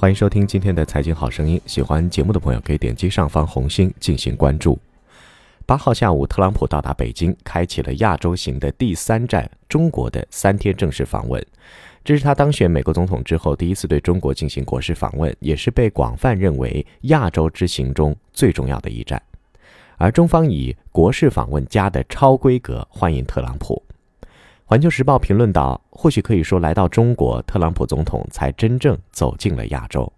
欢迎收听今天的财经好声音。喜欢节目的朋友可以点击上方红心进行关注。八号下午，特朗普到达北京，开启了亚洲行的第三站——中国的三天正式访问。这是他当选美国总统之后第一次对中国进行国事访问，也是被广泛认为亚洲之行中最重要的一站。而中方以国事访问加的超规格欢迎特朗普。环球时报评论道：“或许可以说，来到中国，特朗普总统才真正走进了亚洲。”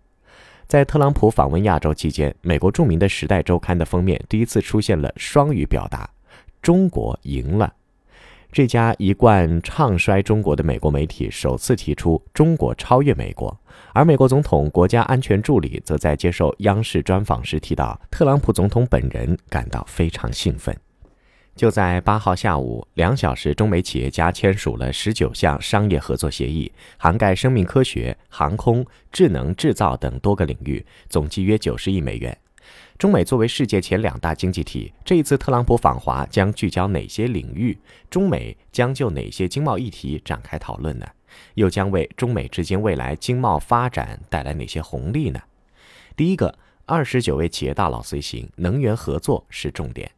在特朗普访问亚洲期间，美国著名的《时代周刊》的封面第一次出现了双语表达：“中国赢了。”这家一贯唱衰中国的美国媒体首次提出“中国超越美国”，而美国总统国家安全助理则在接受央视专访时提到，特朗普总统本人感到非常兴奋。就在八号下午两小时，中美企业家签署了十九项商业合作协议，涵盖生命科学、航空、智能制造等多个领域，总计约九十亿美元。中美作为世界前两大经济体，这一次特朗普访华将聚焦哪些领域？中美将就哪些经贸议题展开讨论呢？又将为中美之间未来经贸发展带来哪些红利呢？第一个，二十九位企业大佬随行，能源合作是重点。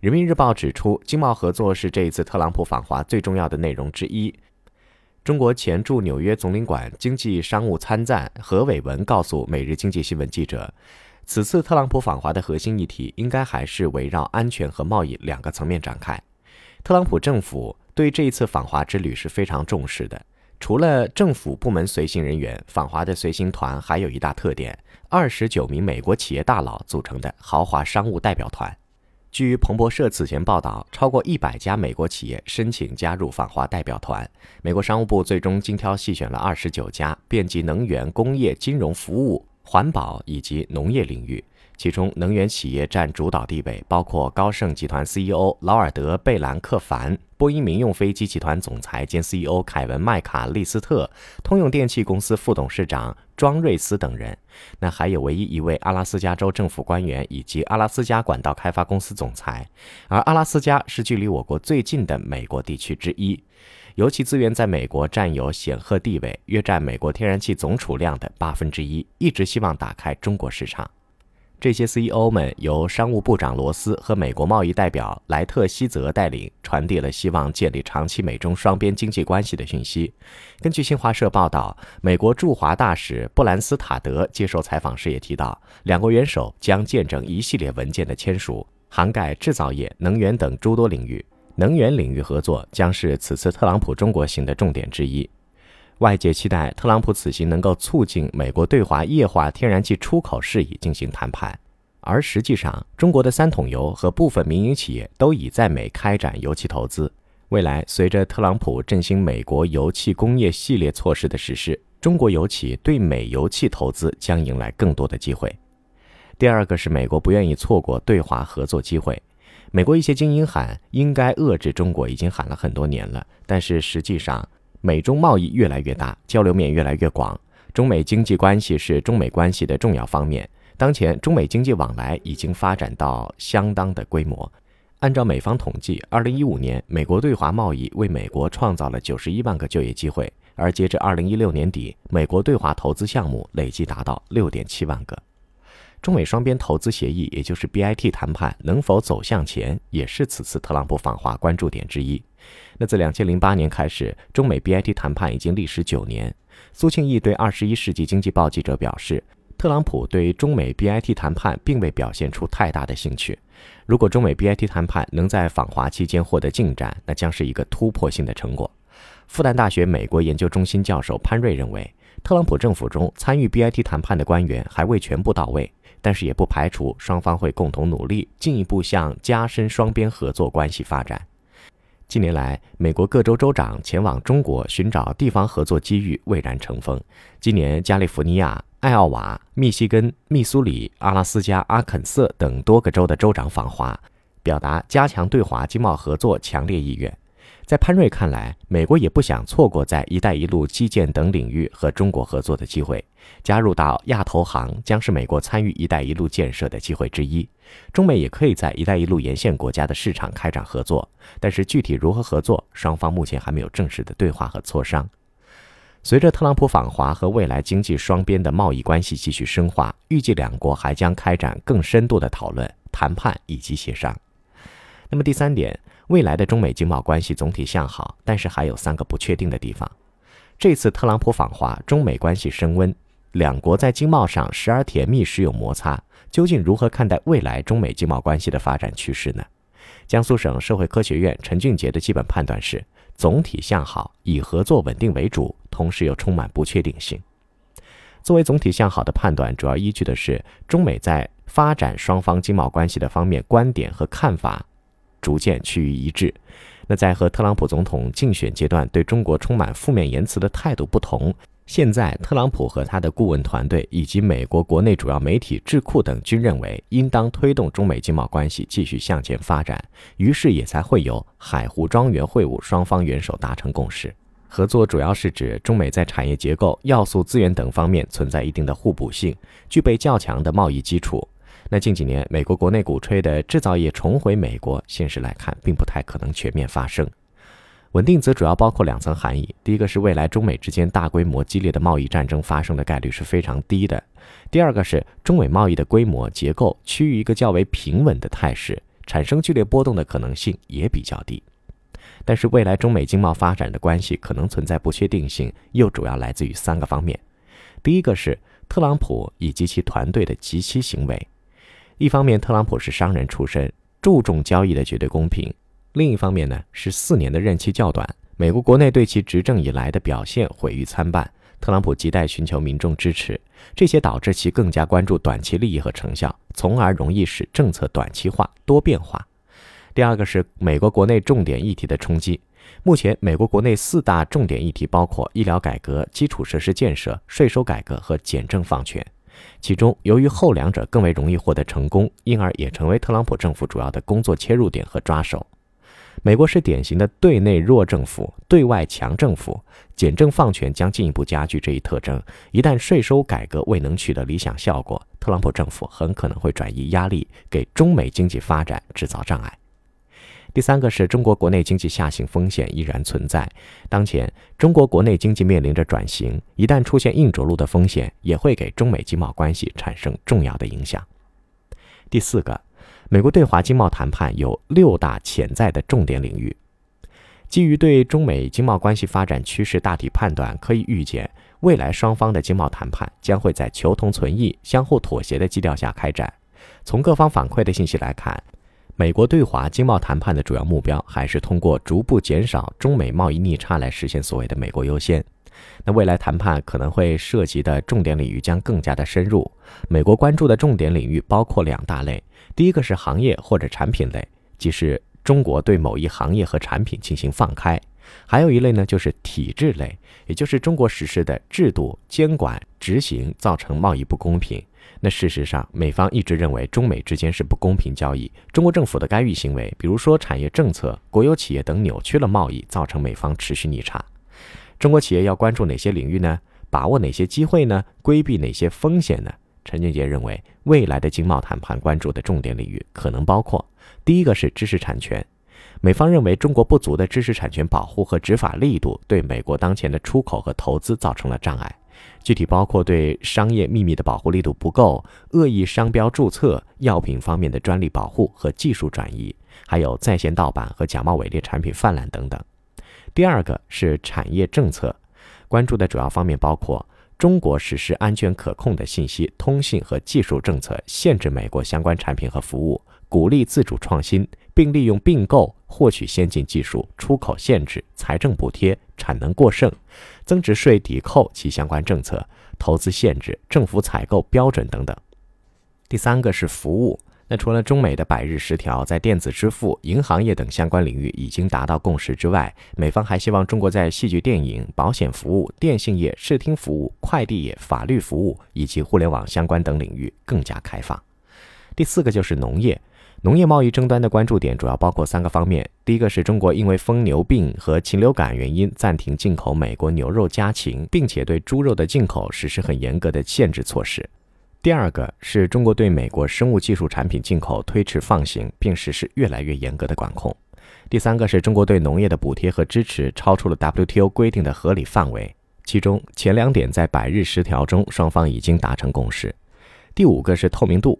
人民日报指出，经贸合作是这一次特朗普访华最重要的内容之一。中国前驻纽约总领馆经济商务参赞何伟文告诉《每日经济新闻》记者。此次特朗普访华的核心议题，应该还是围绕安全和贸易两个层面展开。特朗普政府对这一次访华之旅是非常重视的。除了政府部门随行人员，访华的随行团还有一大特点：二十九名美国企业大佬组成的豪华商务代表团。据彭博社此前报道，超过一百家美国企业申请加入访华代表团。美国商务部最终精挑细选了二十九家，遍及能源、工业、金融服务。环保以及农业领域，其中能源企业占主导地位，包括高盛集团 CEO 劳尔德·贝兰克凡、波音民用飞机集团总裁兼 CEO 凯文·麦卡利斯特、通用电气公司副董事长庄瑞斯等人。那还有唯一一位阿拉斯加州政府官员以及阿拉斯加管道开发公司总裁，而阿拉斯加是距离我国最近的美国地区之一。油气资源在美国占有显赫地位，约占美国天然气总储量的八分之一。一直希望打开中国市场。这些 CEO 们由商务部长罗斯和美国贸易代表莱特希泽带领，传递了希望建立长期美中双边经济关系的讯息。根据新华社报道，美国驻华大使布兰斯塔德接受采访时也提到，两国元首将见证一系列文件的签署，涵盖制造业、能源等诸多领域。能源领域合作将是此次特朗普中国行的重点之一。外界期待特朗普此行能够促进美国对华液化天然气出口事宜进行谈判。而实际上，中国的三桶油和部分民营企业都已在美开展油气投资。未来，随着特朗普振兴美国油气工业系列措施的实施，中国油企对美油气投资将迎来更多的机会。第二个是美国不愿意错过对华合作机会。美国一些精英喊应该遏制中国，已经喊了很多年了。但是实际上，美中贸易越来越大，交流面越来越广，中美经济关系是中美关系的重要方面。当前，中美经济往来已经发展到相当的规模。按照美方统计，二零一五年美国对华贸易为美国创造了九十一万个就业机会，而截至二零一六年底，美国对华投资项目累计达到六点七万个。中美双边投资协议，也就是 BIT 谈判能否走向前，也是此次特朗普访华关注点之一。那自2008年开始，中美 BIT 谈判已经历时九年。苏庆义对《二十一世纪经济报》记者表示，特朗普对中美 BIT 谈判并未表现出太大的兴趣。如果中美 BIT 谈判能在访华期间获得进展，那将是一个突破性的成果。复旦大学美国研究中心教授潘瑞认为，特朗普政府中参与 BIT 谈判的官员还未全部到位。但是也不排除双方会共同努力，进一步向加深双边合作关系发展。近年来，美国各州州长前往中国寻找地方合作机遇蔚然成风。今年，加利福尼亚、艾奥瓦、密西根、密苏里、阿拉斯加、阿肯色等多个州的州长访华，表达加强对华经贸合作强烈意愿。在潘瑞看来，美国也不想错过在“一带一路”基建等领域和中国合作的机会。加入到亚投行将是美国参与“一带一路”建设的机会之一。中美也可以在“一带一路”沿线国家的市场开展合作，但是具体如何合作，双方目前还没有正式的对话和磋商。随着特朗普访华和未来经济双边的贸易关系继续深化，预计两国还将开展更深度的讨论、谈判以及协商。那么第三点，未来的中美经贸关系总体向好，但是还有三个不确定的地方。这次特朗普访华，中美关系升温，两国在经贸上时而甜蜜，时有摩擦。究竟如何看待未来中美经贸关系的发展趋势呢？江苏省社会科学院陈俊杰的基本判断是。总体向好，以合作稳定为主，同时又充满不确定性。作为总体向好的判断，主要依据的是中美在发展双方经贸关系的方面观点和看法逐渐趋于一致。那在和特朗普总统竞选阶段对中国充满负面言辞的态度不同。现在，特朗普和他的顾问团队以及美国国内主要媒体、智库等均认为，应当推动中美经贸关系继续向前发展，于是也才会有海湖庄园会晤，双方元首达成共识。合作主要是指中美在产业结构、要素资源等方面存在一定的互补性，具备较强的贸易基础。那近几年，美国国内鼓吹的制造业重回美国，现实来看，并不太可能全面发生。稳定则主要包括两层含义：第一个是未来中美之间大规模激烈的贸易战争发生的概率是非常低的；第二个是中美贸易的规模结构趋于一个较为平稳的态势，产生剧烈波动的可能性也比较低。但是未来中美经贸发展的关系可能存在不确定性，又主要来自于三个方面：第一个是特朗普以及其团队的极其行为；一方面，特朗普是商人出身，注重交易的绝对公平。另一方面呢，是四年的任期较短，美国国内对其执政以来的表现毁誉参半，特朗普亟待寻求民众支持，这些导致其更加关注短期利益和成效，从而容易使政策短期化、多变化。第二个是美国国内重点议题的冲击，目前美国国内四大重点议题包括医疗改革、基础设施建设、税收改革和简政放权，其中由于后两者更为容易获得成功，因而也成为特朗普政府主要的工作切入点和抓手。美国是典型的对内弱政府，对外强政府，简政放权将进一步加剧这一特征。一旦税收改革未能取得理想效果，特朗普政府很可能会转移压力，给中美经济发展制造障碍。第三个是中国国内经济下行风险依然存在，当前中国国内经济面临着转型，一旦出现硬着陆的风险，也会给中美经贸关系产生重要的影响。第四个。美国对华经贸谈判有六大潜在的重点领域。基于对中美经贸关系发展趋势大体判断，可以预见，未来双方的经贸谈判将会在求同存异、相互妥协的基调下开展。从各方反馈的信息来看，美国对华经贸谈判的主要目标还是通过逐步减少中美贸易逆差来实现所谓的“美国优先”。那未来谈判可能会涉及的重点领域将更加的深入。美国关注的重点领域包括两大类。第一个是行业或者产品类，即是中国对某一行业和产品进行放开；还有一类呢，就是体制类，也就是中国实施的制度监管执行造成贸易不公平。那事实上，美方一直认为中美之间是不公平交易，中国政府的干预行为，比如说产业政策、国有企业等扭曲了贸易，造成美方持续逆差。中国企业要关注哪些领域呢？把握哪些机会呢？规避哪些风险呢？陈俊杰认为，未来的经贸谈判关注的重点领域可能包括：第一个是知识产权，美方认为中国不足的知识产权保护和执法力度，对美国当前的出口和投资造成了障碍。具体包括对商业秘密的保护力度不够、恶意商标注册、药品方面的专利保护和技术转移，还有在线盗版和假冒伪劣产品泛滥等等。第二个是产业政策，关注的主要方面包括。中国实施安全可控的信息通信和技术政策，限制美国相关产品和服务，鼓励自主创新，并利用并购获取先进技术，出口限制、财政补贴、产能过剩、增值税抵扣其相关政策、投资限制、政府采购标准等等。第三个是服务。那除了中美的百日十条在电子支付、银行业等相关领域已经达到共识之外，美方还希望中国在戏剧、电影、保险服务、电信业、视听服务、快递业、法律服务以及互联网相关等领域更加开放。第四个就是农业，农业贸易争端的关注点主要包括三个方面：第一个是中国因为疯牛病和禽流感原因暂停进口美国牛肉家禽，并且对猪肉的进口实施很严格的限制措施。第二个是中国对美国生物技术产品进口推迟放行，并实施越来越严格的管控。第三个是中国对农业的补贴和支持超出了 WTO 规定的合理范围，其中前两点在百日十条中双方已经达成共识。第五个是透明度，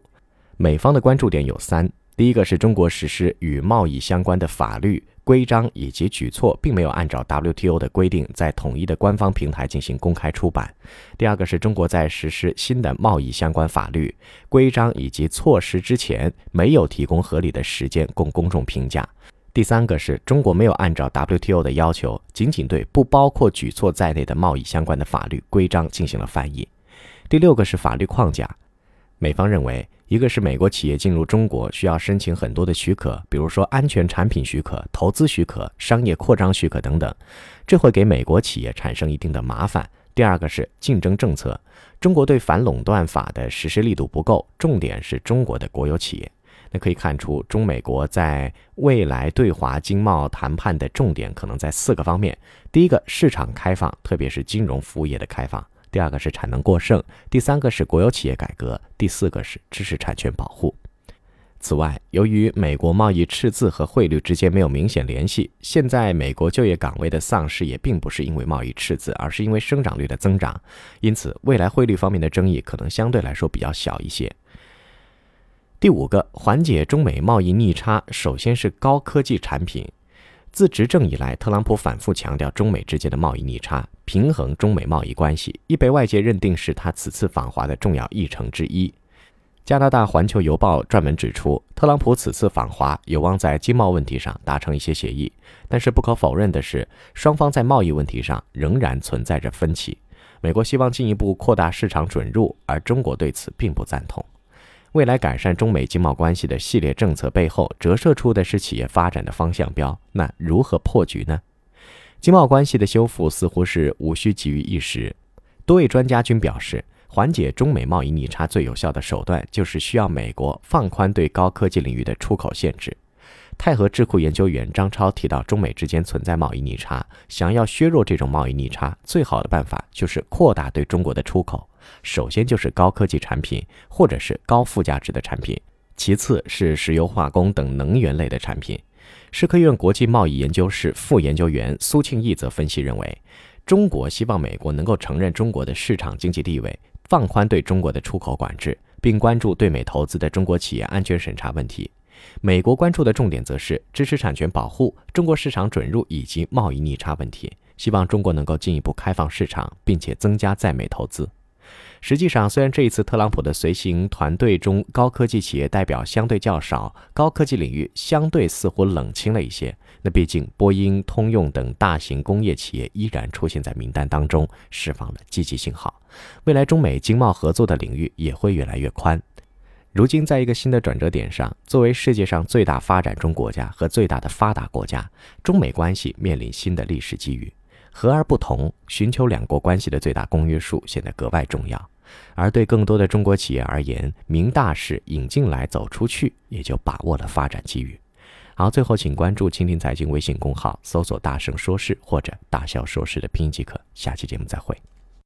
美方的关注点有三：第一个是中国实施与贸易相关的法律。规章以及举措并没有按照 WTO 的规定在统一的官方平台进行公开出版。第二个是中国在实施新的贸易相关法律、规章以及措施之前，没有提供合理的时间供公众评价。第三个是中国没有按照 WTO 的要求，仅仅对不包括举措在内的贸易相关的法律规章进行了翻译。第六个是法律框架，美方认为。一个是美国企业进入中国需要申请很多的许可，比如说安全产品许可、投资许可、商业扩张许可等等，这会给美国企业产生一定的麻烦。第二个是竞争政策，中国对反垄断法的实施力度不够，重点是中国的国有企业。那可以看出，中美国在未来对华经贸谈判的重点可能在四个方面：第一个，市场开放，特别是金融服务业的开放。第二个是产能过剩，第三个是国有企业改革，第四个是知识产权保护。此外，由于美国贸易赤字和汇率之间没有明显联系，现在美国就业岗位的丧失也并不是因为贸易赤字，而是因为生长率的增长。因此，未来汇率方面的争议可能相对来说比较小一些。第五个，缓解中美贸易逆差，首先是高科技产品。自执政以来，特朗普反复强调中美之间的贸易逆差，平衡中美贸易关系，已被外界认定是他此次访华的重要议程之一。加拿大《环球邮报》专门指出，特朗普此次访华有望在经贸问题上达成一些协议，但是不可否认的是，双方在贸易问题上仍然存在着分歧。美国希望进一步扩大市场准入，而中国对此并不赞同。未来改善中美经贸关系的系列政策背后，折射出的是企业发展的方向标。那如何破局呢？经贸关系的修复似乎是无需急于一时。多位专家均表示，缓解中美贸易逆差最有效的手段就是需要美国放宽对高科技领域的出口限制。泰和智库研究员张超提到，中美之间存在贸易逆差，想要削弱这种贸易逆差，最好的办法就是扩大对中国的出口。首先就是高科技产品，或者是高附加值的产品，其次是石油化工等能源类的产品。社科院国际贸易研究室副研究员苏庆义则分析认为，中国希望美国能够承认中国的市场经济地位，放宽对中国的出口管制，并关注对美投资的中国企业安全审查问题。美国关注的重点则是知识产权保护、中国市场准入以及贸易逆差问题，希望中国能够进一步开放市场，并且增加在美投资。实际上，虽然这一次特朗普的随行团队中高科技企业代表相对较少，高科技领域相对似乎冷清了一些，那毕竟波音、通用等大型工业企业依然出现在名单当中，释放了积极信号。未来中美经贸合作的领域也会越来越宽。如今，在一个新的转折点上，作为世界上最大发展中国家和最大的发达国家，中美关系面临新的历史机遇。和而不同，寻求两国关系的最大公约数显得格外重要。而对更多的中国企业而言，明大事引进来，走出去，也就把握了发展机遇。好，最后请关注“蜻蜓财经”微信公号，搜索“大圣说事”或者“大笑说事”的拼音即可。下期节目再会。